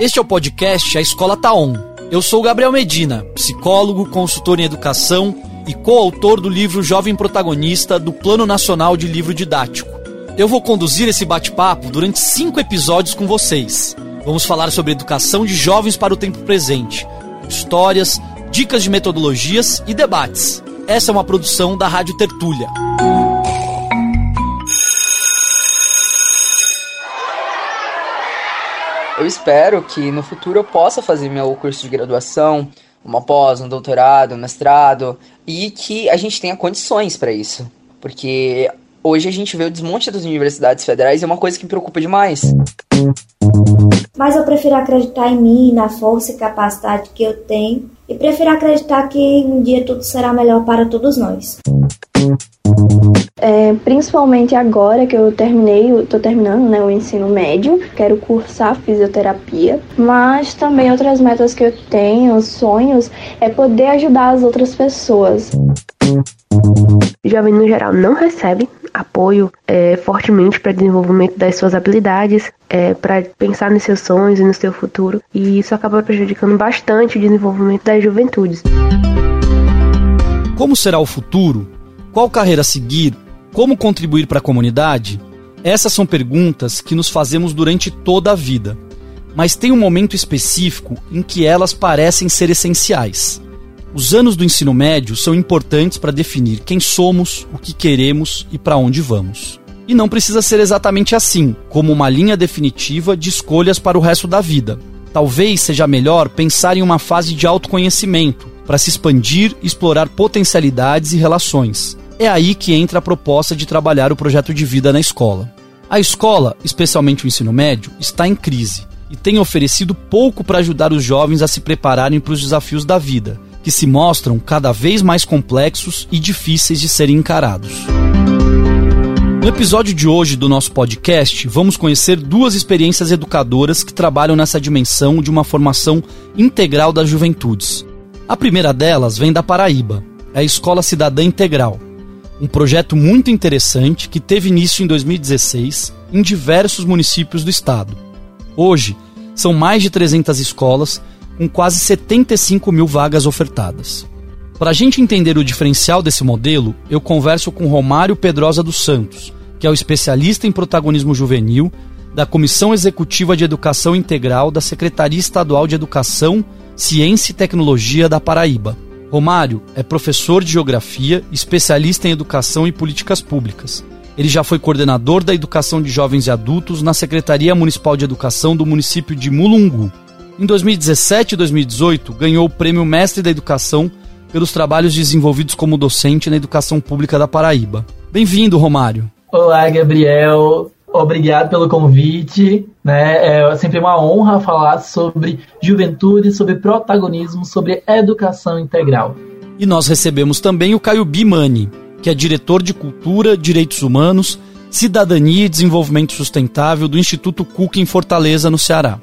Este é o podcast A Escola Tá On. Eu sou Gabriel Medina, psicólogo, consultor em educação e coautor do livro Jovem Protagonista do Plano Nacional de Livro Didático. Eu vou conduzir esse bate-papo durante cinco episódios com vocês. Vamos falar sobre educação de jovens para o tempo presente, histórias, dicas de metodologias e debates. Essa é uma produção da Rádio Tertúlia. Eu espero que no futuro eu possa fazer meu curso de graduação, uma pós, um doutorado, um mestrado e que a gente tenha condições para isso. Porque hoje a gente vê o desmonte das universidades federais e é uma coisa que me preocupa demais. Mas eu prefiro acreditar em mim, na força e capacidade que eu tenho, e prefiro acreditar que um dia tudo será melhor para todos nós. É, principalmente agora que eu terminei, estou terminando né, o ensino médio, quero cursar fisioterapia, mas também outras metas que eu tenho, sonhos, é poder ajudar as outras pessoas. O jovem no geral não recebe apoio é, fortemente para desenvolvimento das suas habilidades, é, para pensar nos seus sonhos e no seu futuro, e isso acaba prejudicando bastante o desenvolvimento das juventudes. Como será o futuro? Qual carreira seguir? Como contribuir para a comunidade? Essas são perguntas que nos fazemos durante toda a vida, mas tem um momento específico em que elas parecem ser essenciais. Os anos do ensino médio são importantes para definir quem somos, o que queremos e para onde vamos. E não precisa ser exatamente assim, como uma linha definitiva de escolhas para o resto da vida. Talvez seja melhor pensar em uma fase de autoconhecimento, para se expandir explorar potencialidades e relações, é aí que entra a proposta de trabalhar o projeto de vida na escola. A escola, especialmente o ensino médio, está em crise e tem oferecido pouco para ajudar os jovens a se prepararem para os desafios da vida, que se mostram cada vez mais complexos e difíceis de serem encarados. No episódio de hoje do nosso podcast, vamos conhecer duas experiências educadoras que trabalham nessa dimensão de uma formação integral das juventudes. A primeira delas vem da Paraíba, é a Escola Cidadã Integral, um projeto muito interessante que teve início em 2016 em diversos municípios do estado. Hoje, são mais de 300 escolas, com quase 75 mil vagas ofertadas. Para a gente entender o diferencial desse modelo, eu converso com Romário Pedrosa dos Santos, que é o especialista em protagonismo juvenil da Comissão Executiva de Educação Integral da Secretaria Estadual de Educação, Ciência e Tecnologia da Paraíba. Romário é professor de geografia, especialista em educação e políticas públicas. Ele já foi coordenador da educação de jovens e adultos na Secretaria Municipal de Educação do município de Mulungu. Em 2017 e 2018, ganhou o Prêmio Mestre da Educação pelos trabalhos desenvolvidos como docente na educação pública da Paraíba. Bem-vindo, Romário. Olá, Gabriel. Obrigado pelo convite. Né? É sempre uma honra falar sobre juventude, sobre protagonismo, sobre educação integral. E nós recebemos também o Caio Bimani, que é diretor de Cultura, Direitos Humanos, Cidadania e Desenvolvimento Sustentável do Instituto Cook em Fortaleza, no Ceará.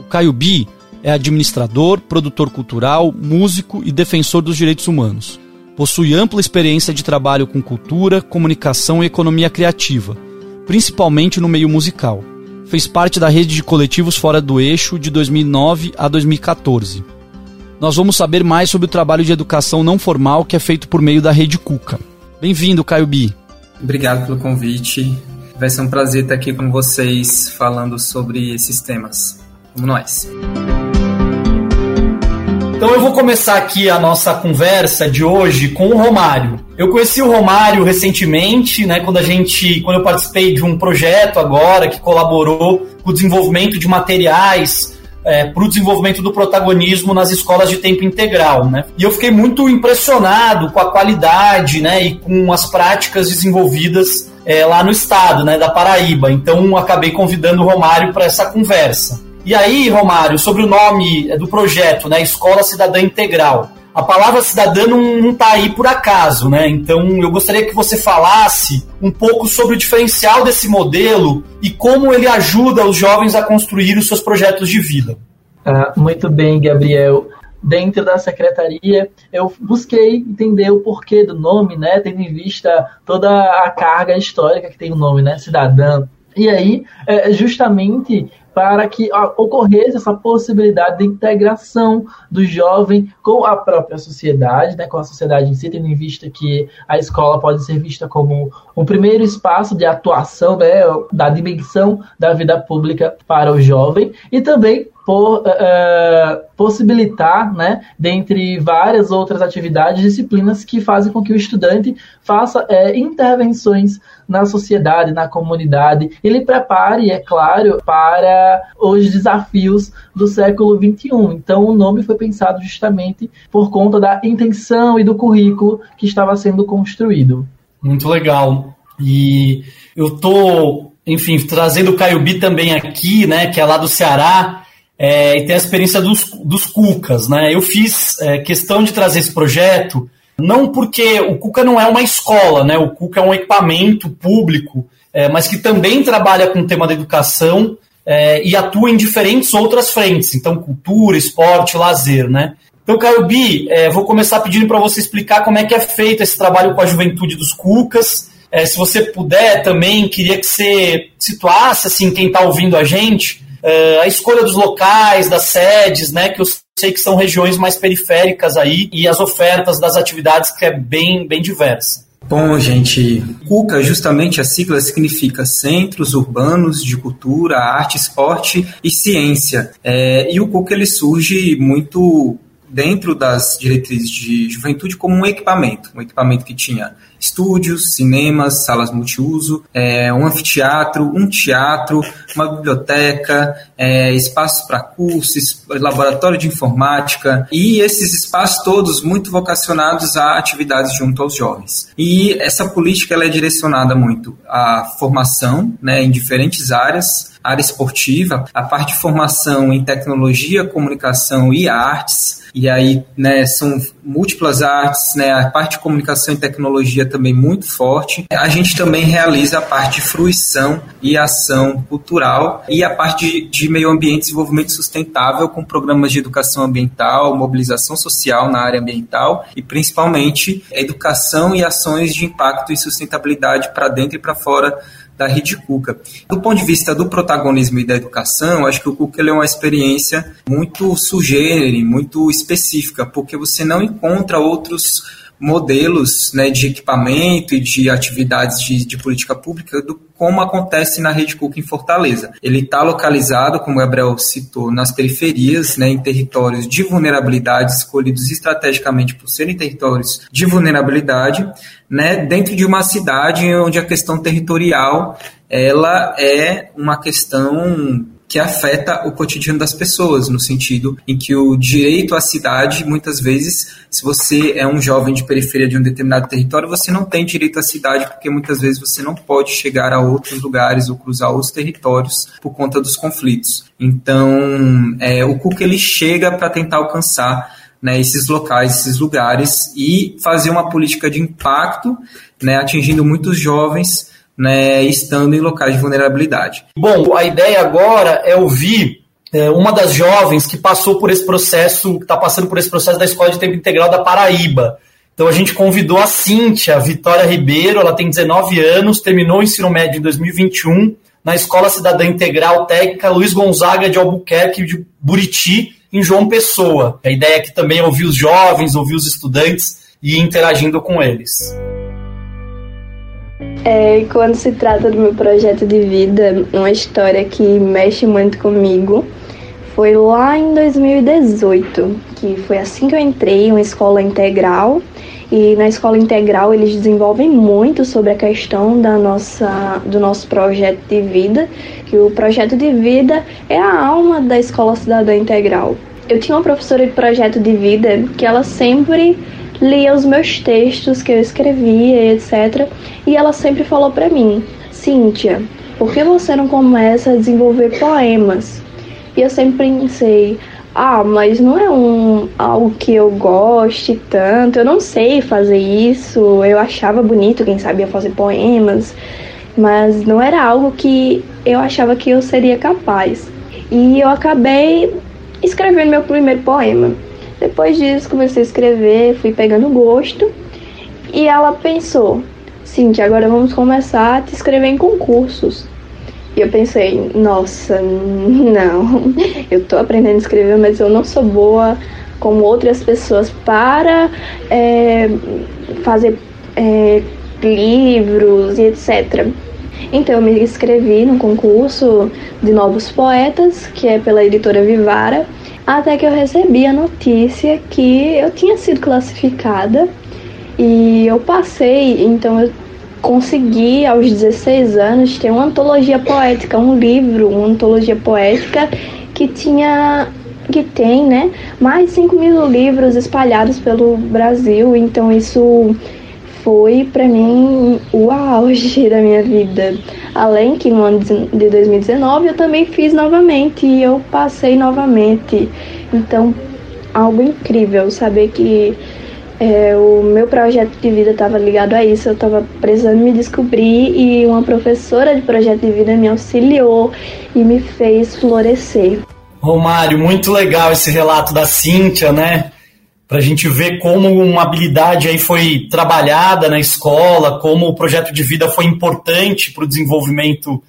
O Caio Bi é administrador, produtor cultural, músico e defensor dos direitos humanos. Possui ampla experiência de trabalho com cultura, comunicação e economia criativa principalmente no meio musical. Fez parte da rede de coletivos fora do eixo de 2009 a 2014. Nós vamos saber mais sobre o trabalho de educação não formal que é feito por meio da Rede Cuca. Bem-vindo, Caio Bi. Obrigado pelo convite. Vai ser um prazer estar aqui com vocês falando sobre esses temas. Vamos nós. Então eu vou começar aqui a nossa conversa de hoje com o Romário. Eu conheci o Romário recentemente, né, quando a gente, quando eu participei de um projeto agora que colaborou com o desenvolvimento de materiais é, para o desenvolvimento do protagonismo nas escolas de tempo integral, né? E eu fiquei muito impressionado com a qualidade, né, e com as práticas desenvolvidas é, lá no estado, né, da Paraíba. Então acabei convidando o Romário para essa conversa. E aí, Romário, sobre o nome do projeto, né, Escola Cidadã Integral. A palavra cidadã não está aí por acaso, né? Então eu gostaria que você falasse um pouco sobre o diferencial desse modelo e como ele ajuda os jovens a construir os seus projetos de vida. Ah, muito bem, Gabriel dentro da secretaria, eu busquei entender o porquê do nome, né, tendo em vista toda a carga histórica que tem o nome, né, cidadã. E aí, é, justamente para que ocorresse essa possibilidade de integração do jovem com a própria sociedade, né, com a sociedade em si, tendo em vista que a escola pode ser vista como um primeiro espaço de atuação né, da dimensão da vida pública para o jovem e também por uh, possibilitar, né, dentre várias outras atividades, disciplinas que fazem com que o estudante faça uh, intervenções na sociedade, na comunidade, ele prepare, é claro, para os desafios do século XXI. Então, o nome foi pensado justamente por conta da intenção e do currículo que estava sendo construído. Muito legal. E eu tô, enfim, trazendo o Caio B também aqui, né, que é lá do Ceará é, e tem a experiência dos, dos Cucas. Né? Eu fiz é, questão de trazer esse projeto, não porque o Cuca não é uma escola, né? o Cuca é um equipamento público, é, mas que também trabalha com o tema da educação é, e atua em diferentes outras frentes, então cultura, esporte, lazer. Né? Então, Caio Bi, é, vou começar pedindo para você explicar como é que é feito esse trabalho com a juventude dos Cucas. É, se você puder também, queria que você situasse assim, quem está ouvindo a gente a escolha dos locais, das sedes, né, que eu sei que são regiões mais periféricas aí, e as ofertas das atividades que é bem, bem diversa. Bom, gente, CUCA, justamente a sigla significa Centros Urbanos de Cultura, Arte, Esporte e Ciência. É, e o CUCA ele surge muito dentro das diretrizes de juventude como um equipamento, um equipamento que tinha estúdios, cinemas, salas multiuso, é, um anfiteatro, um teatro, uma biblioteca, é, espaços para cursos, laboratório de informática e esses espaços todos muito vocacionados a atividades junto aos jovens. E essa política ela é direcionada muito à formação né, em diferentes áreas, área esportiva, a parte de formação em tecnologia, comunicação e artes, e aí né, são múltiplas artes, né, a parte de comunicação e tecnologia também muito forte. A gente também realiza a parte de fruição e ação cultural e a parte de, meio ambiente e desenvolvimento sustentável com programas de educação ambiental, mobilização social na área ambiental e principalmente educação e ações de impacto e sustentabilidade para dentro e para fora da Rede Cuca. Do ponto de vista do protagonismo e da educação, acho que o Cuca é uma experiência muito sugere, muito específica, porque você não encontra outros modelos né, de equipamento e de atividades de, de política pública do como acontece na Rede Cook em Fortaleza. Ele está localizado, como o Gabriel citou, nas periferias, né, em territórios de vulnerabilidade, escolhidos estrategicamente por serem territórios de vulnerabilidade, né, dentro de uma cidade onde a questão territorial ela é uma questão que afeta o cotidiano das pessoas, no sentido em que o direito à cidade, muitas vezes, se você é um jovem de periferia de um determinado território, você não tem direito à cidade, porque muitas vezes você não pode chegar a outros lugares ou cruzar outros territórios por conta dos conflitos. Então, é, o CUC ele chega para tentar alcançar né, esses locais, esses lugares e fazer uma política de impacto, né, atingindo muitos jovens né, estando em locais de vulnerabilidade. Bom, a ideia agora é ouvir é, uma das jovens que passou por esse processo, que está passando por esse processo da Escola de Tempo Integral da Paraíba. Então a gente convidou a Cíntia Vitória Ribeiro, ela tem 19 anos, terminou o ensino médio em 2021 na Escola Cidadã Integral Técnica Luiz Gonzaga de Albuquerque de Buriti, em João Pessoa. A ideia aqui também é ouvir os jovens, ouvir os estudantes e ir interagindo com eles. É, quando se trata do meu projeto de vida, uma história que mexe muito comigo foi lá em 2018, que foi assim que eu entrei em uma escola integral. E na escola integral eles desenvolvem muito sobre a questão da nossa, do nosso projeto de vida, que o projeto de vida é a alma da escola cidadã integral. Eu tinha uma professora de projeto de vida que ela sempre lia os meus textos que eu escrevia, etc. E ela sempre falou para mim: Cíntia, por que você não começa a desenvolver poemas? E eu sempre pensei: ah, mas não é um algo que eu goste tanto, eu não sei fazer isso. Eu achava bonito quem sabia fazer poemas, mas não era algo que eu achava que eu seria capaz. E eu acabei escrevendo meu primeiro poema. Depois disso, comecei a escrever, fui pegando gosto. E ela pensou: Cintia, agora vamos começar a te escrever em concursos. E eu pensei, nossa, não, eu tô aprendendo a escrever, mas eu não sou boa como outras pessoas para é, fazer é, livros e etc. Então eu me inscrevi no concurso de novos poetas, que é pela editora Vivara, até que eu recebi a notícia que eu tinha sido classificada e eu passei, então eu consegui aos 16 anos ter uma antologia poética, um livro, uma antologia poética que tinha que tem, né, mais de 5 mil livros espalhados pelo Brasil, então isso foi para mim o auge da minha vida. Além que no ano de 2019 eu também fiz novamente e eu passei novamente. Então, algo incrível saber que é, o meu projeto de vida estava ligado a isso, eu estava precisando me descobrir e uma professora de projeto de vida me auxiliou e me fez florescer. Romário, muito legal esse relato da Cíntia, né? Para a gente ver como uma habilidade aí foi trabalhada na escola, como o projeto de vida foi importante para o desenvolvimento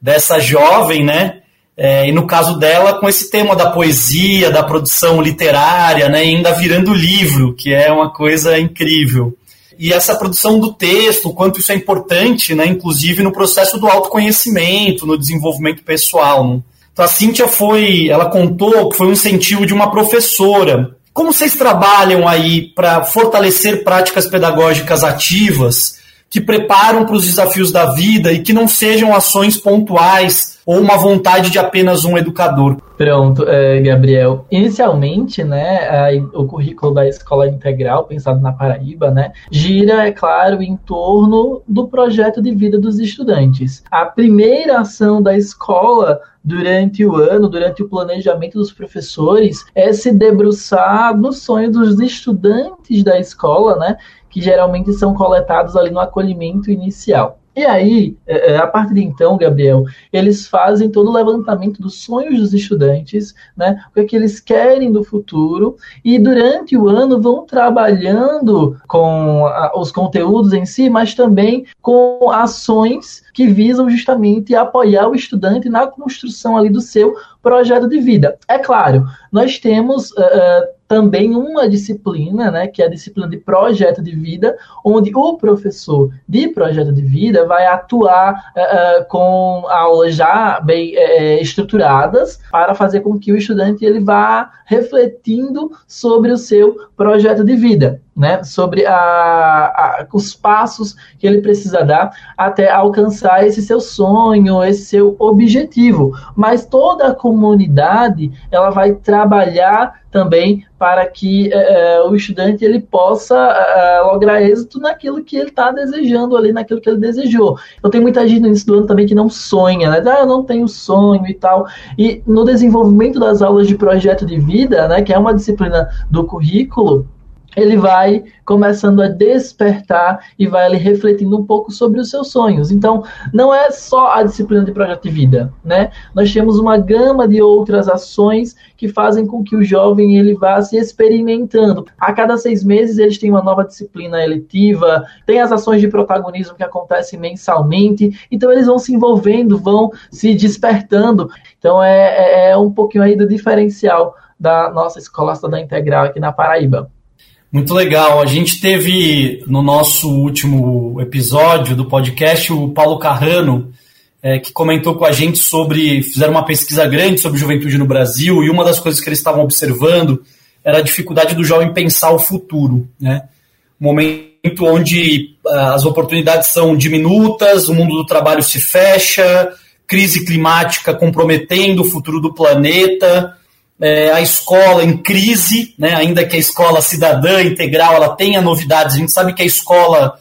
dessa jovem, né? É, e no caso dela, com esse tema da poesia, da produção literária, né? Ainda virando livro, que é uma coisa incrível. E essa produção do texto, o quanto isso é importante, né? Inclusive no processo do autoconhecimento, no desenvolvimento pessoal. Né? Então a Cíntia foi, ela contou que foi um incentivo de uma professora. Como vocês trabalham aí para fortalecer práticas pedagógicas ativas que preparam para os desafios da vida e que não sejam ações pontuais ou uma vontade de apenas um educador? Pronto, é, Gabriel. Inicialmente, né, o currículo da escola integral, pensado na Paraíba, né, gira, é claro, em torno do projeto de vida dos estudantes. A primeira ação da escola durante o ano, durante o planejamento dos professores, é se debruçar no sonho dos estudantes da escola, né, que geralmente são coletados ali no acolhimento inicial. E aí, é, é, a partir de então, Gabriel, eles fazem todo o levantamento dos sonhos dos estudantes, né? O que, é que eles querem do futuro, e durante o ano vão trabalhando com os conteúdos em si, mas também com ações que visam justamente apoiar o estudante na construção ali do seu projeto de vida. É claro, nós temos. Uh, também uma disciplina, né, que é a disciplina de projeto de vida, onde o professor de projeto de vida vai atuar uh, com aulas já bem uh, estruturadas para fazer com que o estudante ele vá refletindo sobre o seu projeto de vida né, sobre a, a, os passos que ele precisa dar até alcançar esse seu sonho, esse seu objetivo. Mas toda a comunidade ela vai trabalhar também para que é, o estudante ele possa é, lograr êxito naquilo que ele está desejando ali, naquilo que ele desejou. Então tem muita gente no início do ano também que não sonha, né? Ah, eu não tenho sonho e tal. E no desenvolvimento das aulas de projeto de vida, né, que é uma disciplina do currículo, ele vai começando a despertar e vai ali refletindo um pouco sobre os seus sonhos. Então, não é só a disciplina de projeto de vida, né? Nós temos uma gama de outras ações que fazem com que o jovem ele vá se experimentando. A cada seis meses eles têm uma nova disciplina eletiva, tem as ações de protagonismo que acontecem mensalmente, então eles vão se envolvendo, vão se despertando. Então é, é, é um pouquinho aí do diferencial da nossa escola da integral aqui na Paraíba. Muito legal. A gente teve no nosso último episódio do podcast o Paulo Carrano, é, que comentou com a gente sobre. Fizeram uma pesquisa grande sobre juventude no Brasil e uma das coisas que eles estavam observando era a dificuldade do jovem pensar o futuro. Né? Momento onde uh, as oportunidades são diminutas, o mundo do trabalho se fecha, crise climática comprometendo o futuro do planeta é, a escola em crise, né, ainda que a escola cidadã integral ela tenha novidades, a gente sabe que a escola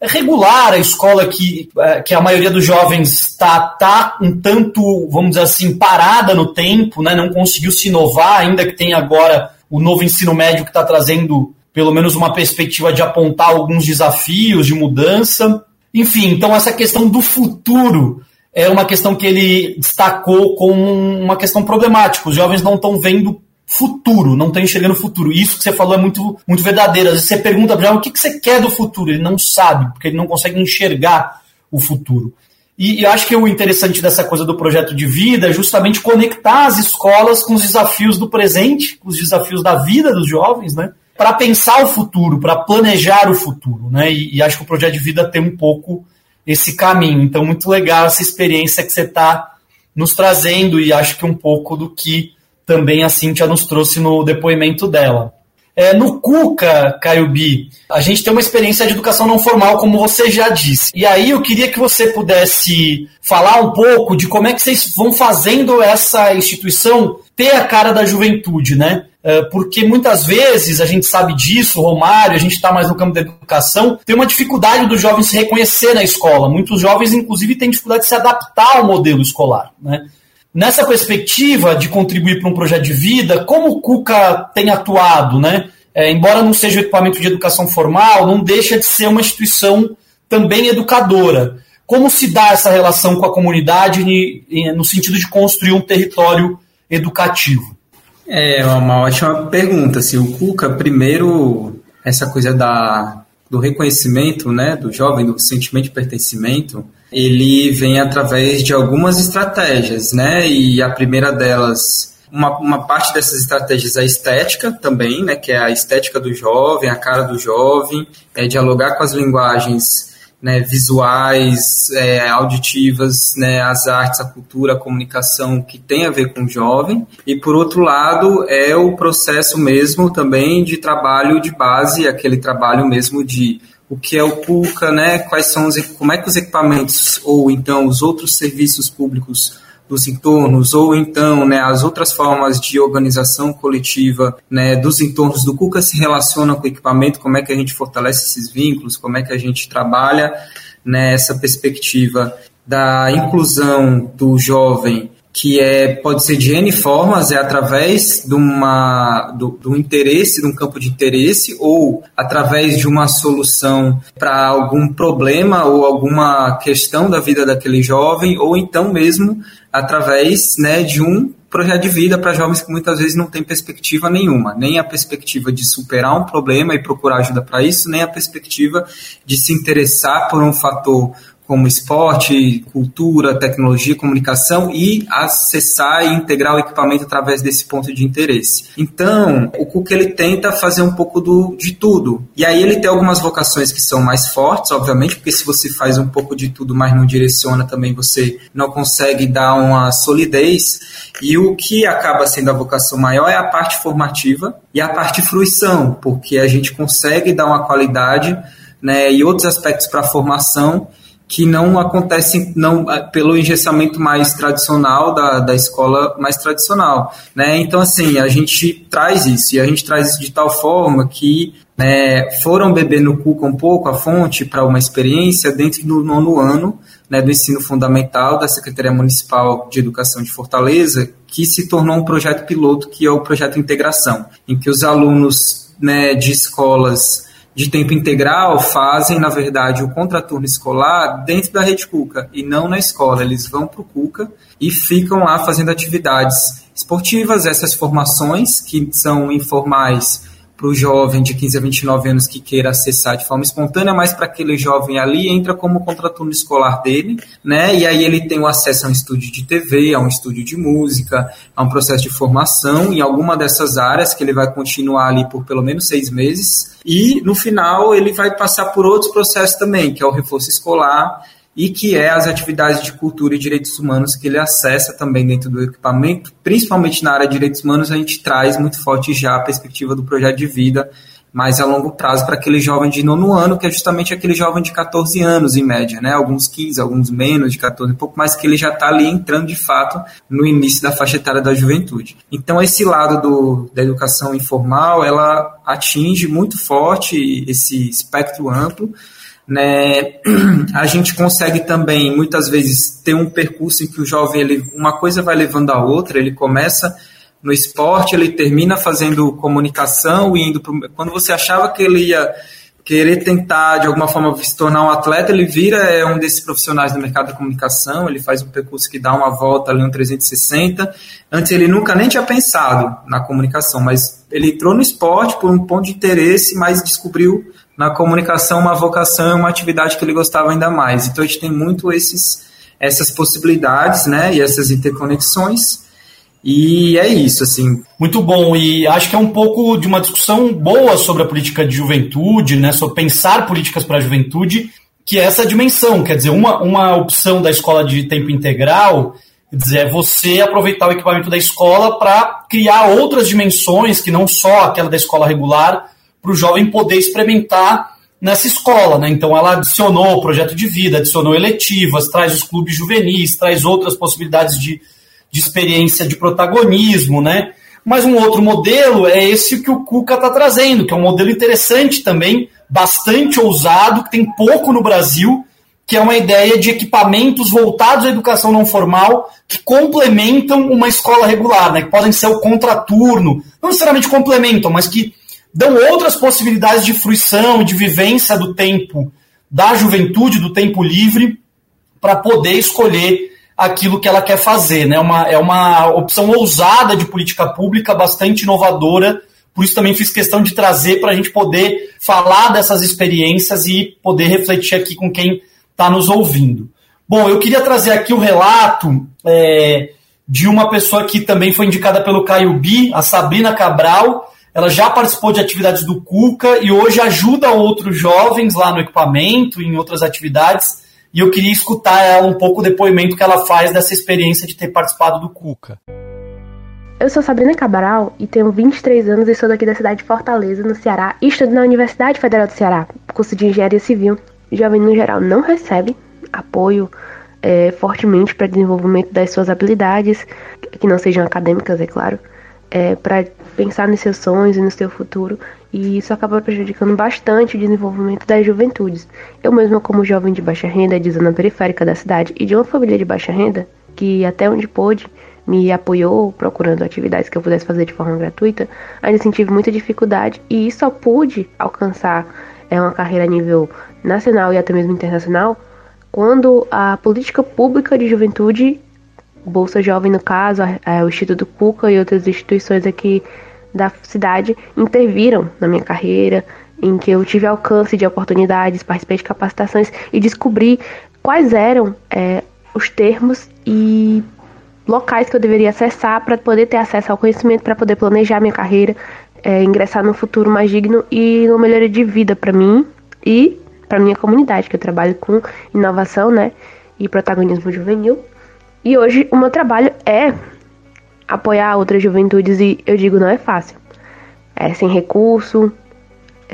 é regular, a escola que, é, que a maioria dos jovens está tá um tanto, vamos dizer assim, parada no tempo, né, não conseguiu se inovar, ainda que tenha agora o novo ensino médio que está trazendo pelo menos uma perspectiva de apontar alguns desafios de mudança. Enfim, então essa questão do futuro é uma questão que ele destacou como uma questão problemática. Os jovens não estão vendo futuro, não estão enxergando futuro. Isso que você falou é muito, muito verdadeiro. Às vezes você pergunta para o que, que você quer do futuro, ele não sabe, porque ele não consegue enxergar o futuro. E, e acho que o interessante dessa coisa do projeto de vida é justamente conectar as escolas com os desafios do presente, com os desafios da vida dos jovens, né? Para pensar o futuro, para planejar o futuro, né? E, e, acho que o projeto de vida tem um pouco esse caminho. Então, muito legal essa experiência que você está nos trazendo e acho que um pouco do que também a Cintia nos trouxe no depoimento dela. É, no Cuca, Caio Bi, a gente tem uma experiência de educação não formal, como você já disse. E aí eu queria que você pudesse falar um pouco de como é que vocês vão fazendo essa instituição ter a cara da juventude, né? É, porque muitas vezes a gente sabe disso, Romário, a gente está mais no campo da educação, tem uma dificuldade do jovem se reconhecer na escola. Muitos jovens, inclusive, têm dificuldade de se adaptar ao modelo escolar, né? Nessa perspectiva de contribuir para um projeto de vida, como o Cuca tem atuado, né? É, embora não seja um equipamento de educação formal, não deixa de ser uma instituição também educadora. Como se dá essa relação com a comunidade no sentido de construir um território educativo? É uma ótima pergunta. Se o Cuca, primeiro, essa coisa da, do reconhecimento né, do jovem, do sentimento de pertencimento, ele vem através de algumas estratégias, né? E a primeira delas, uma, uma parte dessas estratégias é a estética também, né? Que é a estética do jovem, a cara do jovem, é dialogar com as linguagens né, visuais, é, auditivas, né, as artes, a cultura, a comunicação que tem a ver com o jovem. E por outro lado, é o processo mesmo também de trabalho de base, aquele trabalho mesmo de o que é o PUCA, né? Quais são os, como é que os equipamentos ou então os outros serviços públicos dos entornos ou então né, as outras formas de organização coletiva né, dos entornos do CUCA se relacionam com o equipamento, como é que a gente fortalece esses vínculos, como é que a gente trabalha né, perspectiva da inclusão do jovem que é, pode ser de N formas, é através de, uma, do, do interesse, de um campo de interesse, ou através de uma solução para algum problema ou alguma questão da vida daquele jovem, ou então mesmo através né, de um projeto de vida para jovens que muitas vezes não têm perspectiva nenhuma, nem a perspectiva de superar um problema e procurar ajuda para isso, nem a perspectiva de se interessar por um fator como esporte, cultura, tecnologia, comunicação e acessar e integrar o equipamento através desse ponto de interesse. Então, o Cook ele tenta fazer um pouco do, de tudo. E aí ele tem algumas vocações que são mais fortes, obviamente, porque se você faz um pouco de tudo, mas não direciona também, você não consegue dar uma solidez. E o que acaba sendo a vocação maior é a parte formativa e a parte fruição, porque a gente consegue dar uma qualidade né, e outros aspectos para a formação que não acontecem não é, pelo engessamento mais tradicional da, da escola mais tradicional, né? Então assim a gente traz isso e a gente traz isso de tal forma que né, foram beber no cu um pouco a fonte para uma experiência dentro do nono ano né, do ensino fundamental da Secretaria Municipal de Educação de Fortaleza, que se tornou um projeto piloto que é o projeto Integração, em que os alunos né, de escolas de tempo integral fazem, na verdade, o contraturno escolar dentro da rede Cuca e não na escola. Eles vão para o Cuca e ficam lá fazendo atividades esportivas, essas formações que são informais para o jovem de 15 a 29 anos que queira acessar de forma espontânea, mas para aquele jovem ali entra como contraturno escolar dele, né? E aí ele tem o acesso a um estúdio de TV, a um estúdio de música, a um processo de formação em alguma dessas áreas que ele vai continuar ali por pelo menos seis meses. E no final ele vai passar por outros processos também, que é o reforço escolar e que é as atividades de cultura e direitos humanos que ele acessa também dentro do equipamento, principalmente na área de direitos humanos, a gente traz muito forte já a perspectiva do projeto de vida mais a longo prazo para aquele jovem de nono ano, que é justamente aquele jovem de 14 anos em média, né? Alguns 15, alguns menos de 14, um pouco mais que ele já está ali entrando de fato no início da faixa etária da juventude. Então esse lado do, da educação informal, ela atinge muito forte esse espectro amplo né? A gente consegue também muitas vezes ter um percurso em que o jovem ele uma coisa vai levando a outra, ele começa no esporte, ele termina fazendo comunicação e indo pro, quando você achava que ele ia querer tentar de alguma forma se tornar um atleta, ele vira é um desses profissionais do mercado da comunicação, ele faz um percurso que dá uma volta ali um 360. Antes ele nunca nem tinha pensado na comunicação, mas ele entrou no esporte por um ponto de interesse, mas descobriu na comunicação uma vocação, uma atividade que ele gostava ainda mais. Então a gente tem muito esses essas possibilidades, né, e essas interconexões. E é isso, assim. Muito bom, e acho que é um pouco de uma discussão boa sobre a política de juventude, né, sobre pensar políticas para a juventude, que é essa dimensão, quer dizer, uma, uma opção da escola de tempo integral, quer dizer, é você aproveitar o equipamento da escola para criar outras dimensões, que não só aquela da escola regular, para o jovem poder experimentar nessa escola, né? Então ela adicionou o projeto de vida, adicionou eletivas, traz os clubes juvenis, traz outras possibilidades de, de experiência de protagonismo, né? Mas um outro modelo é esse que o Cuca está trazendo, que é um modelo interessante também, bastante ousado, que tem pouco no Brasil, que é uma ideia de equipamentos voltados à educação não formal que complementam uma escola regular, né? Que podem ser o contraturno, não necessariamente complementam, mas que dão outras possibilidades de fruição, de vivência do tempo da juventude, do tempo livre, para poder escolher aquilo que ela quer fazer. Né? Uma, é uma opção ousada de política pública, bastante inovadora. Por isso também fiz questão de trazer para a gente poder falar dessas experiências e poder refletir aqui com quem está nos ouvindo. Bom, eu queria trazer aqui o relato é, de uma pessoa que também foi indicada pelo Caio Bi, a Sabrina Cabral, ela já participou de atividades do Cuca e hoje ajuda outros jovens lá no equipamento, em outras atividades. E eu queria escutar ela um pouco o depoimento que ela faz dessa experiência de ter participado do Cuca. Eu sou Sabrina Cabral e tenho 23 anos e sou daqui da cidade de Fortaleza, no Ceará, e estudo na Universidade Federal do Ceará, curso de Engenharia Civil. Jovem, no geral, não recebe apoio é, fortemente para desenvolvimento das suas habilidades, que não sejam acadêmicas, é claro, é, para pensar nos seus sonhos e no seu futuro, e isso acaba prejudicando bastante o desenvolvimento das juventudes. Eu mesma, como jovem de baixa renda, de zona periférica da cidade e de uma família de baixa renda, que até onde pôde me apoiou procurando atividades que eu pudesse fazer de forma gratuita, ainda tive muita dificuldade e só pude alcançar é, uma carreira a nível nacional e até mesmo internacional quando a política pública de juventude Bolsa Jovem, no caso, é, o Instituto Cuca e outras instituições aqui da cidade interviram na minha carreira, em que eu tive alcance de oportunidades, participei de capacitações e descobri quais eram é, os termos e locais que eu deveria acessar para poder ter acesso ao conhecimento, para poder planejar minha carreira, é, ingressar num futuro mais digno e uma melhoria de vida para mim e para minha comunidade, que eu trabalho com inovação, né, e protagonismo juvenil. E hoje o meu trabalho é apoiar outras juventudes e eu digo não é fácil. É sem recurso,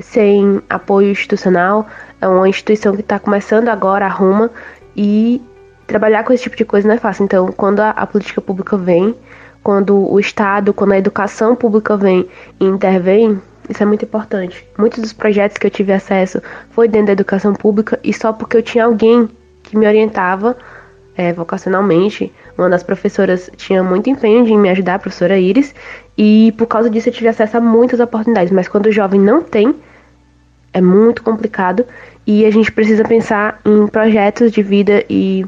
sem apoio institucional. É uma instituição que está começando agora a Roma e trabalhar com esse tipo de coisa não é fácil. Então, quando a, a política pública vem, quando o Estado, quando a educação pública vem e intervém, isso é muito importante. Muitos dos projetos que eu tive acesso foi dentro da educação pública e só porque eu tinha alguém que me orientava é, vocacionalmente. Uma das professoras tinha muito empenho de me ajudar, a professora Iris, e por causa disso eu tive acesso a muitas oportunidades. Mas quando o jovem não tem, é muito complicado e a gente precisa pensar em projetos de vida e,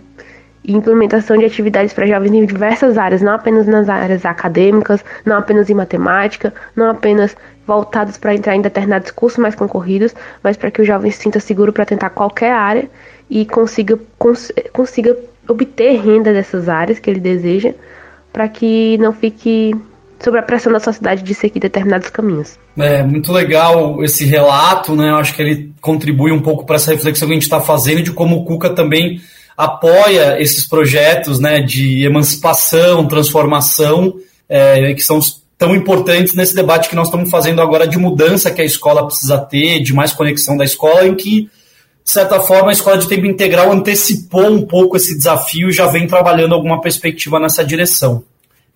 e implementação de atividades para jovens em diversas áreas, não apenas nas áreas acadêmicas, não apenas em matemática, não apenas voltados para entrar em determinados cursos mais concorridos, mas para que o jovem se sinta seguro para tentar qualquer área e consiga, cons consiga obter renda dessas áreas que ele deseja, para que não fique sob a pressão da sociedade de seguir determinados caminhos. É muito legal esse relato, né? Eu acho que ele contribui um pouco para essa reflexão que a gente está fazendo de como o Cuca também apoia esses projetos, né, de emancipação, transformação, é, que são tão importantes nesse debate que nós estamos fazendo agora de mudança que a escola precisa ter, de mais conexão da escola, em que de certa forma, a escola de tempo integral antecipou um pouco esse desafio e já vem trabalhando alguma perspectiva nessa direção.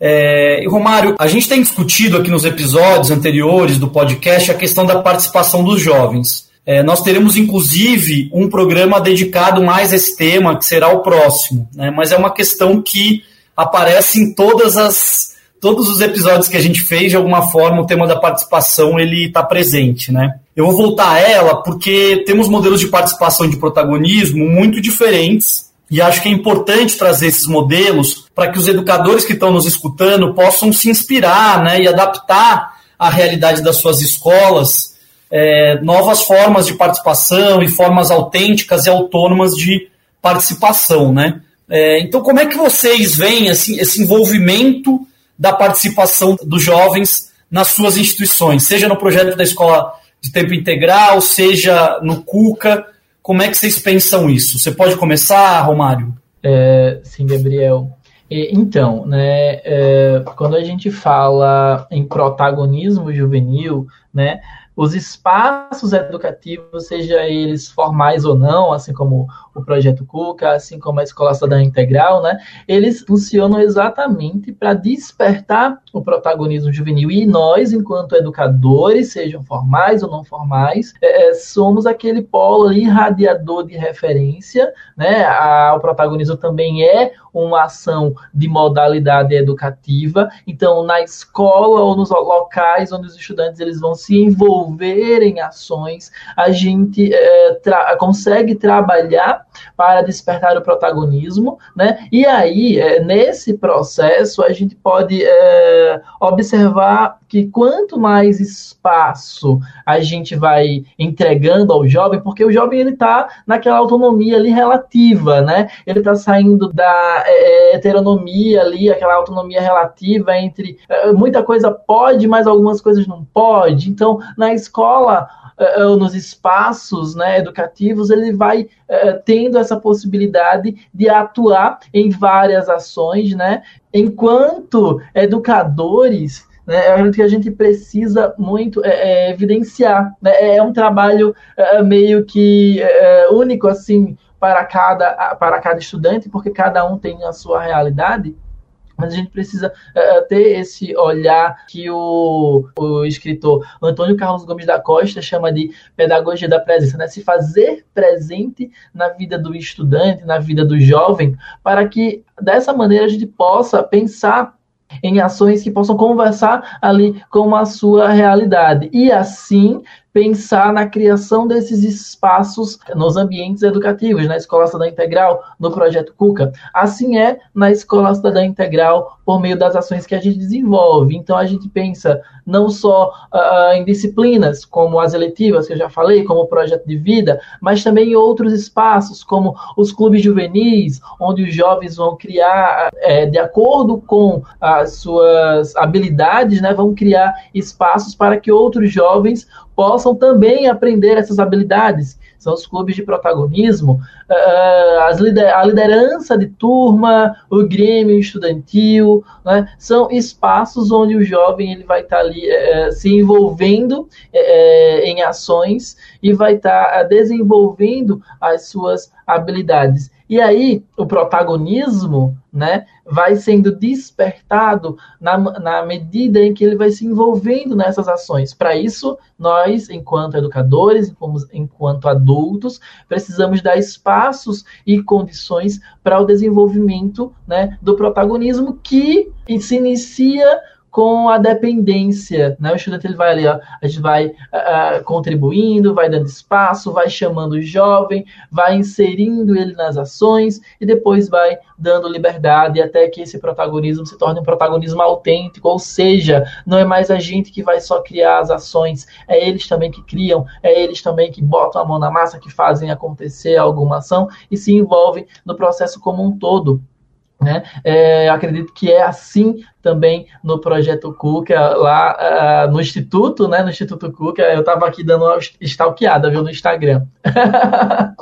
É, e Romário, a gente tem discutido aqui nos episódios anteriores do podcast a questão da participação dos jovens. É, nós teremos, inclusive, um programa dedicado mais a esse tema, que será o próximo. Né? Mas é uma questão que aparece em todas as, todos os episódios que a gente fez, de alguma forma, o tema da participação ele está presente. Né? Eu vou voltar a ela porque temos modelos de participação e de protagonismo muito diferentes e acho que é importante trazer esses modelos para que os educadores que estão nos escutando possam se inspirar né, e adaptar à realidade das suas escolas é, novas formas de participação e formas autênticas e autônomas de participação. Né? É, então, como é que vocês veem assim, esse envolvimento da participação dos jovens nas suas instituições, seja no projeto da escola de tempo integral, seja no CUCA? Como é que vocês pensam isso? Você pode começar, Romário? É, sim, Gabriel. Então, né, é, quando a gente fala em protagonismo juvenil, né, os espaços educativos, seja eles formais ou não, assim como o projeto Cuca, assim como a Escola Cidadã Integral, né, eles funcionam exatamente para despertar o protagonismo juvenil. E nós, enquanto educadores, sejam formais ou não formais, é, é somos aquele polo irradiador de referência, né, a, o protagonismo também é uma ação de modalidade educativa. Então, na escola ou nos locais onde os estudantes eles vão se envolver em ações, a gente é, tra consegue trabalhar para despertar o protagonismo, né? E aí, é, nesse processo, a gente pode é, observar que quanto mais espaço a gente vai entregando ao jovem, porque o jovem ele está naquela autonomia ali relativa, né? Ele está saindo da é, heteronomia ali, aquela autonomia relativa entre é, muita coisa pode, mas algumas coisas não pode. Então, na escola é, nos espaços né, educativos, ele vai tendo essa possibilidade de atuar em várias ações, né? Enquanto educadores, né, é algo que a gente precisa muito é, é, evidenciar. Né? É, é um trabalho é, meio que é, único assim para cada, para cada estudante, porque cada um tem a sua realidade mas a gente precisa uh, ter esse olhar que o, o escritor Antônio Carlos Gomes da Costa chama de pedagogia da presença, né? se fazer presente na vida do estudante, na vida do jovem, para que dessa maneira a gente possa pensar em ações que possam conversar ali com a sua realidade. E assim pensar na criação desses espaços nos ambientes educativos, na Escola Cidadã Integral, no projeto Cuca. Assim é na Escola Cidadã Integral, por meio das ações que a gente desenvolve. Então, a gente pensa não só uh, em disciplinas, como as eletivas, que eu já falei, como o projeto de vida, mas também em outros espaços, como os clubes juvenis, onde os jovens vão criar, é, de acordo com as suas habilidades, né, vão criar espaços para que outros jovens possam também aprender essas habilidades. São os clubes de protagonismo, uh, lider a liderança de turma, o grêmio estudantil, né? são espaços onde o jovem ele vai estar tá ali uh, se envolvendo uh, em ações e vai estar tá desenvolvendo as suas habilidades. E aí, o protagonismo né, vai sendo despertado na, na medida em que ele vai se envolvendo nessas ações. Para isso, nós, enquanto educadores, enquanto adultos, precisamos dar espaços e condições para o desenvolvimento né, do protagonismo que se inicia com a dependência, né? O estudante ele vai ali, ó, a gente vai uh, contribuindo, vai dando espaço, vai chamando o jovem, vai inserindo ele nas ações e depois vai dando liberdade até que esse protagonismo se torne um protagonismo autêntico, ou seja, não é mais a gente que vai só criar as ações, é eles também que criam, é eles também que botam a mão na massa, que fazem acontecer alguma ação e se envolvem no processo como um todo. Né? É, acredito que é assim também no projeto Cuca, lá uh, no Instituto, né? No Instituto Cuca, eu estava aqui dando uma stalkeada, viu, no Instagram.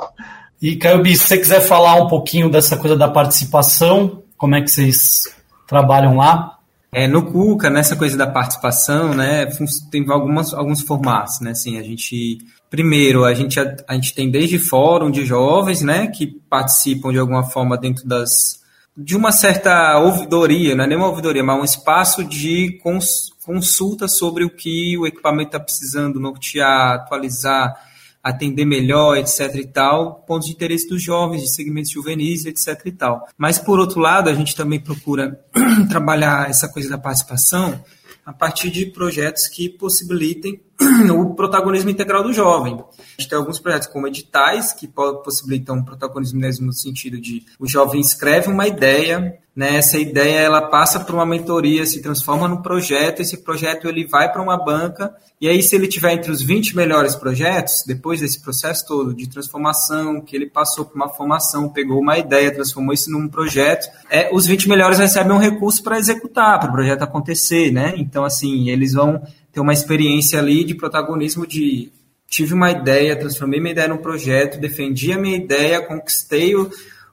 e, Caio se você quiser falar um pouquinho dessa coisa da participação, como é que vocês trabalham lá? É, no Cuca, nessa coisa da participação, né, tem algumas, alguns formatos, né, assim, a gente, primeiro, a gente, a, a gente tem desde fórum de jovens, né, que participam de alguma forma dentro das, de uma certa ouvidoria, não é nem uma ouvidoria, mas um espaço de cons, consulta sobre o que o equipamento está precisando nortear, atualizar, atender melhor, etc e tal, pontos de interesse dos jovens, de segmentos juvenis, etc e tal. Mas, por outro lado, a gente também procura trabalhar essa coisa da participação a partir de projetos que possibilitem o protagonismo integral do jovem. A gente tem alguns projetos como editais, que possibilitam um protagonismo mesmo no sentido de o jovem escreve uma ideia, né, essa ideia ela passa por uma mentoria, se transforma num projeto, esse projeto ele vai para uma banca, e aí se ele tiver entre os 20 melhores projetos, depois desse processo todo de transformação, que ele passou por uma formação, pegou uma ideia, transformou isso num projeto, é, os 20 melhores recebem um recurso para executar, para o projeto acontecer, né? Então, assim, eles vão ter uma experiência ali de protagonismo de tive uma ideia, transformei minha ideia num projeto, defendi a minha ideia, conquistei o,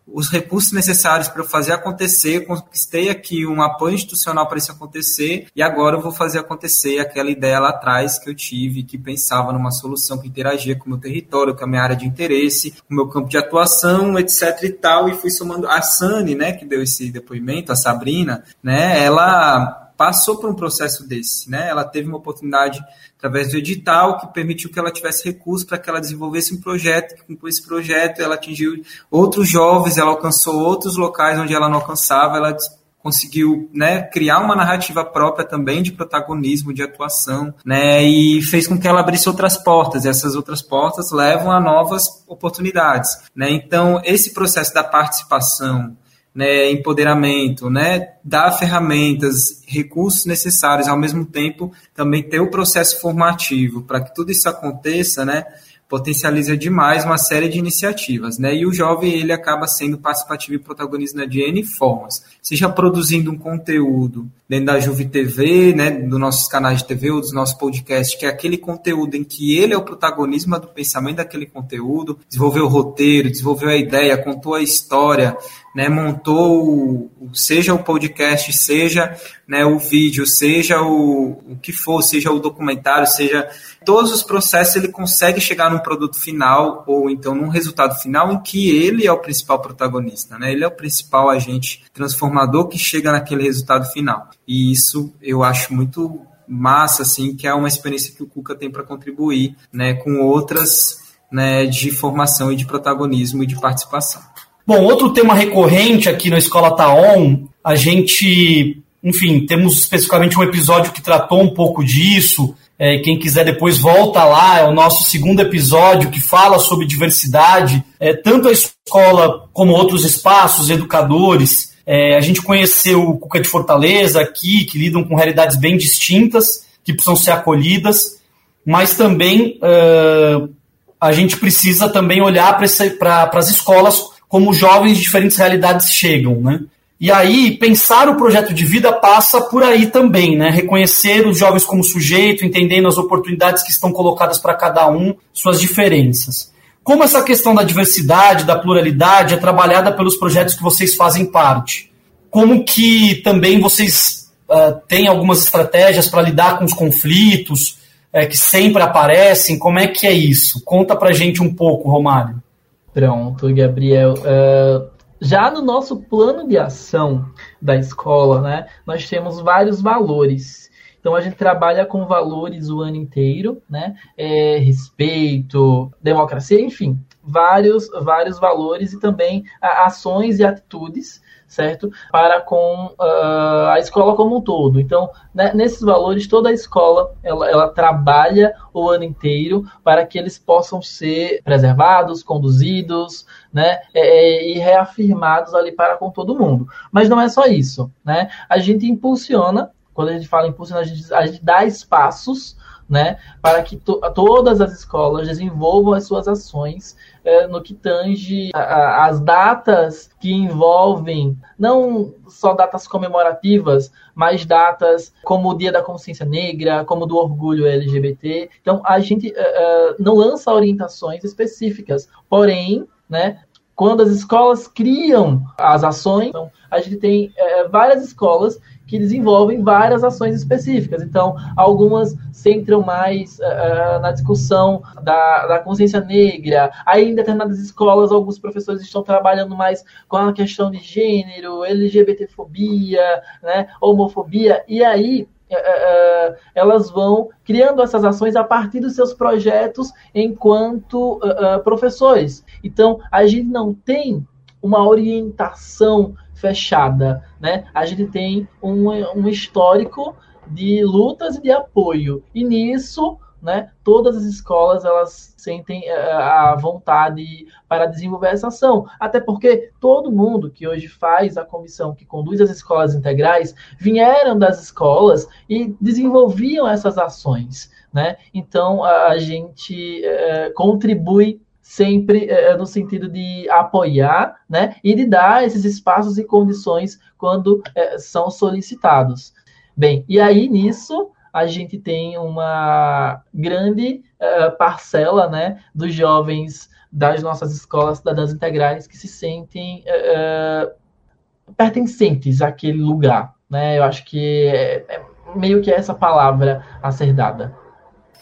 os recursos necessários para eu fazer acontecer, conquistei aqui um apoio institucional para isso acontecer e agora eu vou fazer acontecer aquela ideia lá atrás que eu tive, que pensava numa solução que interagia com o meu território, com a minha área de interesse, com o meu campo de atuação, etc e tal, e fui somando a Sani, né, que deu esse depoimento, a Sabrina, né, ela passou por um processo desse, né? Ela teve uma oportunidade através do edital que permitiu que ela tivesse recursos para que ela desenvolvesse um projeto, que com esse projeto ela atingiu outros jovens, ela alcançou outros locais onde ela não alcançava, ela conseguiu né, criar uma narrativa própria também de protagonismo, de atuação, né, e fez com que ela abrisse outras portas, e essas outras portas levam a novas oportunidades. Né? Então, esse processo da participação, né, empoderamento, né, dar ferramentas, recursos necessários, ao mesmo tempo também ter o processo formativo para que tudo isso aconteça, né, potencializa demais uma série de iniciativas, né? E o jovem ele acaba sendo participativo e protagonista de N formas, seja produzindo um conteúdo dentro da Juve TV, né, dos nossos canais de TV ou dos nossos podcasts, que é aquele conteúdo em que ele é o protagonista do pensamento daquele conteúdo, desenvolveu o roteiro, desenvolveu a ideia, contou a história, né, montou, seja o podcast, seja né, o vídeo, seja o, o que for, seja o documentário, seja todos os processos, ele consegue chegar num produto final ou então num resultado final em que ele é o principal protagonista, né? Ele é o principal agente transformador que chega naquele resultado final. E isso eu acho muito massa, assim, que é uma experiência que o Cuca tem para contribuir, né, com outras, né, de formação e de protagonismo e de participação. Bom, outro tema recorrente aqui na Escola Taon, a gente, enfim, temos especificamente um episódio que tratou um pouco disso. É, quem quiser depois volta lá, é o nosso segundo episódio que fala sobre diversidade. É, tanto a escola como outros espaços, educadores. É, a gente conheceu o Cuca de Fortaleza aqui, que lidam com realidades bem distintas, que precisam ser acolhidas, mas também uh, a gente precisa também olhar para as escolas como jovens de diferentes realidades chegam, né? E aí, pensar o projeto de vida passa por aí também, né? Reconhecer os jovens como sujeito, entendendo as oportunidades que estão colocadas para cada um, suas diferenças. Como essa questão da diversidade, da pluralidade é trabalhada pelos projetos que vocês fazem parte? Como que também vocês uh, têm algumas estratégias para lidar com os conflitos uh, que sempre aparecem? Como é que é isso? Conta para gente um pouco, Romário. Pronto, Gabriel. Uh, já no nosso plano de ação da escola, né, nós temos vários valores. Então a gente trabalha com valores o ano inteiro, né? É, respeito, democracia, enfim, vários, vários valores e também ações e atitudes certo? Para com uh, a escola como um todo. Então, né, nesses valores, toda a escola ela, ela, trabalha o ano inteiro para que eles possam ser preservados, conduzidos, né, é, e reafirmados ali para com todo mundo. Mas não é só isso, né? A gente impulsiona, quando a gente fala impulsionar, a gente, a gente dá espaços né, para que to todas as escolas desenvolvam as suas ações é, no que tange a, a, as datas que envolvem não só datas comemorativas, mas datas como o Dia da Consciência Negra, como do Orgulho LGBT. Então a gente é, é, não lança orientações específicas, porém, né, quando as escolas criam as ações, então, a gente tem várias escolas que desenvolvem várias ações específicas. Então, algumas centram mais uh, na discussão da, da consciência negra. Aí, em determinadas escolas, alguns professores estão trabalhando mais com a questão de gênero, LGBTfobia, né, homofobia. E aí, Uh, uh, elas vão criando essas ações a partir dos seus projetos enquanto uh, professores. Então, a gente não tem uma orientação fechada, né? A gente tem um, um histórico de lutas e de apoio. E nisso né, todas as escolas elas sentem uh, a vontade para desenvolver essa ação. Até porque todo mundo que hoje faz a comissão que conduz as escolas integrais vieram das escolas e desenvolviam essas ações. Né? Então a, gente uh, contribui sempre é, no sentido de apoiar né, e de dar esses espaços e condições quando é, são solicitados. Bem, e aí nisso a gente tem uma grande uh, parcela né, dos jovens das nossas escolas cidadãs integrais que se sentem pertencentes àquele lugar. Né? Eu acho que é, é meio que essa palavra a ser dada.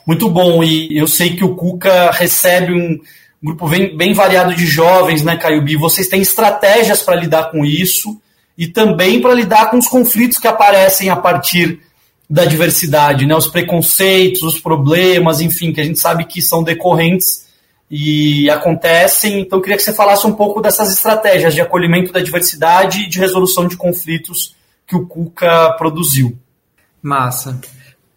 Muito bom, e eu sei que o Cuca recebe um grupo bem, bem variado de jovens, né, Caio Vocês têm estratégias para lidar com isso e também para lidar com os conflitos que aparecem a partir da diversidade, né? Os preconceitos, os problemas, enfim, que a gente sabe que são decorrentes e acontecem. Então, eu queria que você falasse um pouco dessas estratégias de acolhimento da diversidade e de resolução de conflitos que o Cuca produziu. Massa.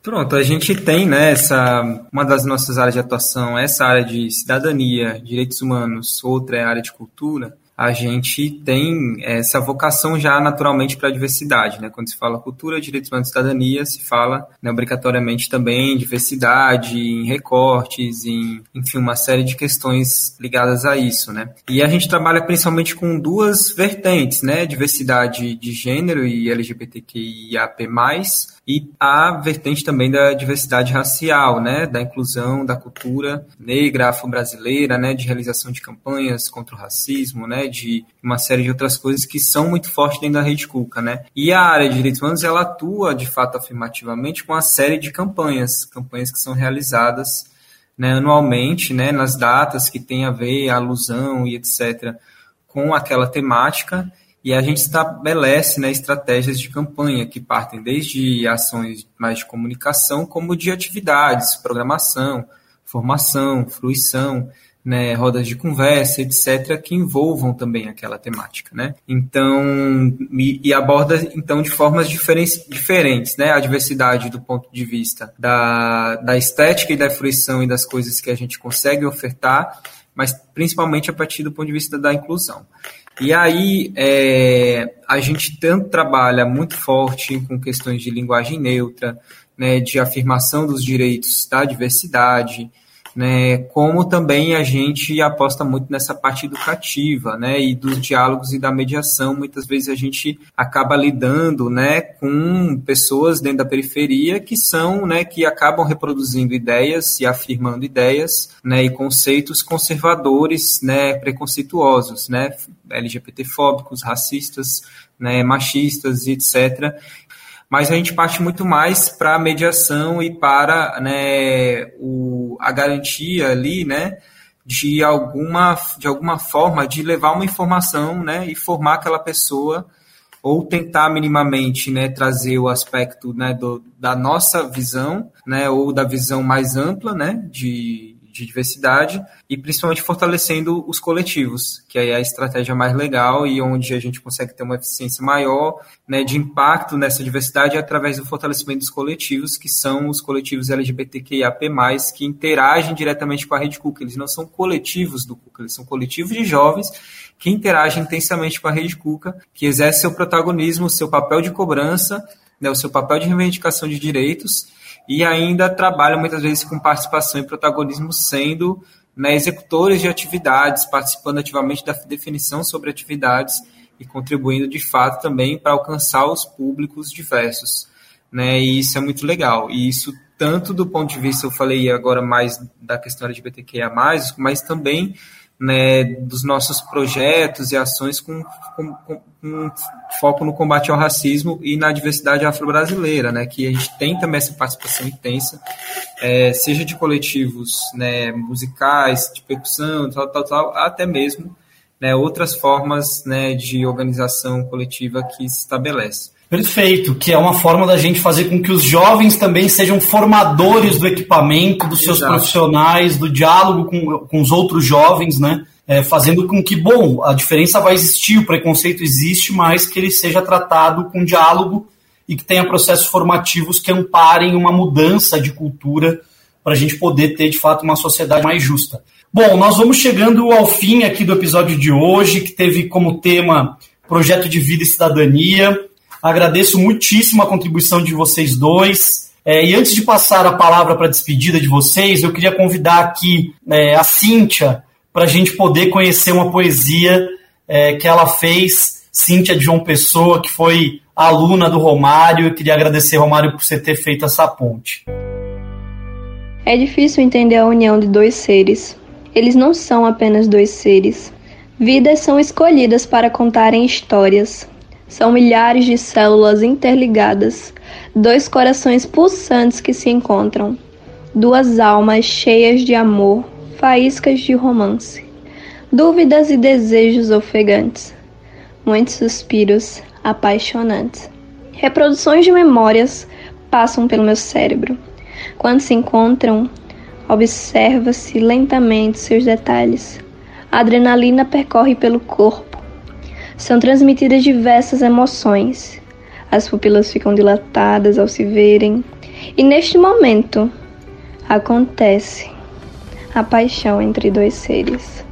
Pronto, a gente tem né, essa, uma das nossas áreas de atuação, essa área de cidadania, direitos humanos, outra é a área de cultura a gente tem essa vocação já naturalmente para a diversidade. Né? Quando se fala cultura, direitos humanos e cidadania, se fala né, obrigatoriamente também em diversidade, em recortes, em enfim, uma série de questões ligadas a isso. Né? E a gente trabalha principalmente com duas vertentes, né? diversidade de gênero e LGBTQIAP+, e a vertente também da diversidade racial, né, da inclusão da cultura negra, afro-brasileira, né, de realização de campanhas contra o racismo, né, de uma série de outras coisas que são muito fortes dentro da Rede Cuca, né. E a área de direitos humanos, ela atua, de fato, afirmativamente com uma série de campanhas, campanhas que são realizadas né, anualmente, né, nas datas que tem a ver, a alusão e etc., com aquela temática, e a gente estabelece né, estratégias de campanha que partem desde ações mais de comunicação, como de atividades, programação, formação, fruição, né, rodas de conversa, etc., que envolvam também aquela temática, né? Então, e, e aborda então de formas diferentes, diferentes, né? A diversidade do ponto de vista da, da estética e da fruição e das coisas que a gente consegue ofertar, mas principalmente a partir do ponto de vista da inclusão. E aí é, a gente tanto trabalha muito forte com questões de linguagem neutra, né, de afirmação dos direitos da diversidade, né, como também a gente aposta muito nessa parte educativa, né, e dos diálogos e da mediação. Muitas vezes a gente acaba lidando, né, com pessoas dentro da periferia que são, né, que acabam reproduzindo ideias e afirmando ideias, né, e conceitos conservadores, né, preconceituosos, né, LGBTfóbicos, racistas, né, machistas, etc mas a gente parte muito mais para a mediação e para né, o, a garantia ali, né, de alguma, de alguma forma de levar uma informação, né, e formar aquela pessoa ou tentar minimamente, né, trazer o aspecto, né, do, da nossa visão, né, ou da visão mais ampla, né, de, de diversidade e principalmente fortalecendo os coletivos, que aí é a estratégia mais legal e onde a gente consegue ter uma eficiência maior né, de impacto nessa diversidade através do fortalecimento dos coletivos, que são os coletivos LGBTQIAP+, que interagem diretamente com a Rede Cuca. Eles não são coletivos do Cuca, eles são coletivos de jovens que interagem intensamente com a Rede Cuca, que exerce seu protagonismo, seu papel de cobrança, né, o seu papel de reivindicação de direitos e ainda trabalham muitas vezes com participação e protagonismo, sendo né, executores de atividades, participando ativamente da definição sobre atividades e contribuindo de fato também para alcançar os públicos diversos. Né, e isso é muito legal. E isso tanto do ponto de vista, eu falei agora mais da questão LGBTQIA+, mas também né, dos nossos projetos e ações com, com, com, foco no combate ao racismo e na diversidade afro-brasileira, né, que a gente tem também essa participação intensa, é, seja de coletivos né, musicais, de percussão, tal, tal, tal, até mesmo né, outras formas né, de organização coletiva que se estabelece. Perfeito, que é uma forma da gente fazer com que os jovens também sejam formadores do equipamento, dos seus Exato. profissionais, do diálogo com, com os outros jovens, né? É, fazendo com que, bom, a diferença vai existir, o preconceito existe, mas que ele seja tratado com diálogo e que tenha processos formativos que amparem uma mudança de cultura para a gente poder ter de fato uma sociedade mais justa. Bom, nós vamos chegando ao fim aqui do episódio de hoje, que teve como tema Projeto de Vida e Cidadania. Agradeço muitíssimo a contribuição de vocês dois. É, e antes de passar a palavra para a despedida de vocês, eu queria convidar aqui é, a Cíntia para a gente poder conhecer uma poesia é, que ela fez, Cíntia de João Pessoa, que foi aluna do Romário. Eu queria agradecer, Romário, por você ter feito essa ponte. É difícil entender a união de dois seres. Eles não são apenas dois seres. Vidas são escolhidas para contarem histórias. São milhares de células interligadas, dois corações pulsantes que se encontram, duas almas cheias de amor, faíscas de romance, dúvidas e desejos ofegantes, muitos suspiros apaixonantes. Reproduções de memórias passam pelo meu cérebro. Quando se encontram, observa-se lentamente seus detalhes. A adrenalina percorre pelo corpo. São transmitidas diversas emoções. As pupilas ficam dilatadas ao se verem. E neste momento acontece a paixão entre dois seres.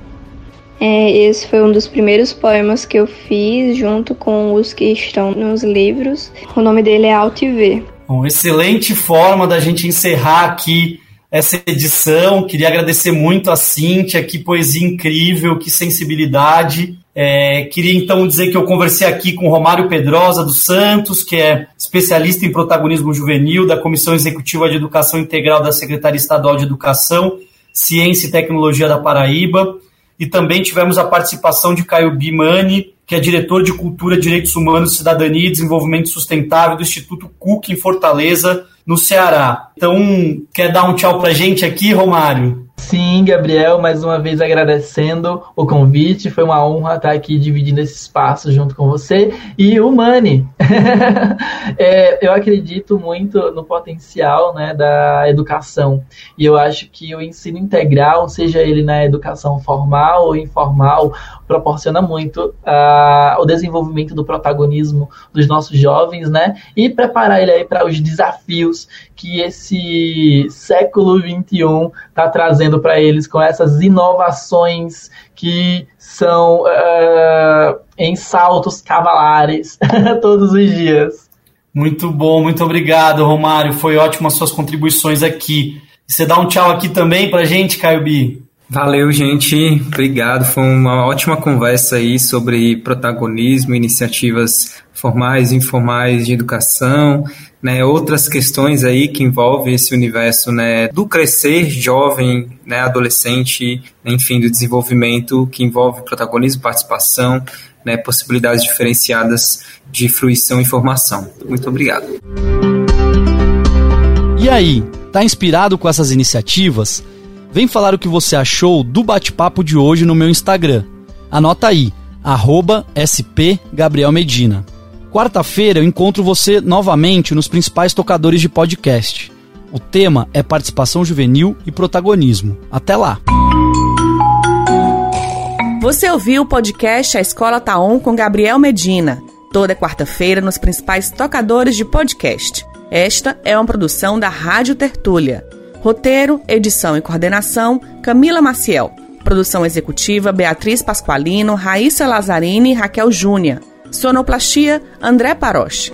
É, esse foi um dos primeiros poemas que eu fiz, junto com os que estão nos livros. O nome dele é Altiver. Bom, excelente forma da gente encerrar aqui essa edição. Queria agradecer muito a Cíntia, que poesia incrível, que sensibilidade. É, queria então dizer que eu conversei aqui com Romário Pedrosa dos Santos, que é especialista em protagonismo juvenil da Comissão Executiva de Educação Integral da Secretaria Estadual de Educação, Ciência e Tecnologia da Paraíba e também tivemos a participação de Caio Bimani, que é diretor de Cultura, Direitos Humanos, Cidadania e Desenvolvimento Sustentável do Instituto Cook em Fortaleza, no Ceará. Então, quer dar um tchau pra gente aqui, Romário? Sim, Gabriel, mais uma vez agradecendo o convite. Foi uma honra estar aqui dividindo esse espaço junto com você. E o Mani. é, eu acredito muito no potencial né, da educação. E eu acho que o ensino integral, seja ele na educação formal ou informal, proporciona muito uh, o desenvolvimento do protagonismo dos nossos jovens, né? E preparar ele aí para os desafios que esse século XXI está trazendo para eles com essas inovações que são uh, em saltos cavalares todos os dias. Muito bom, muito obrigado, Romário. Foi ótimo as suas contribuições aqui. Você dá um tchau aqui também para gente, Caio Bi? Valeu, gente. Obrigado. Foi uma ótima conversa aí sobre protagonismo, iniciativas formais e informais de educação, né, outras questões aí que envolvem esse universo né, do crescer jovem, né, adolescente, enfim, do desenvolvimento que envolve protagonismo, participação, né, possibilidades diferenciadas de fruição e formação. Muito obrigado. E aí, tá inspirado com essas iniciativas? Vem falar o que você achou do bate-papo de hoje no meu Instagram. Anota aí, arroba SP Gabriel Medina. Quarta-feira eu encontro você novamente nos principais tocadores de podcast. O tema é participação juvenil e protagonismo. Até lá! Você ouviu o podcast A Escola Tá On com Gabriel Medina, toda quarta-feira nos principais tocadores de podcast. Esta é uma produção da Rádio Tertúlia. Roteiro, edição e coordenação, Camila Maciel. Produção executiva, Beatriz Pasqualino, Raíssa Lazzarini e Raquel Júnior. Sonoplastia, André Paroche.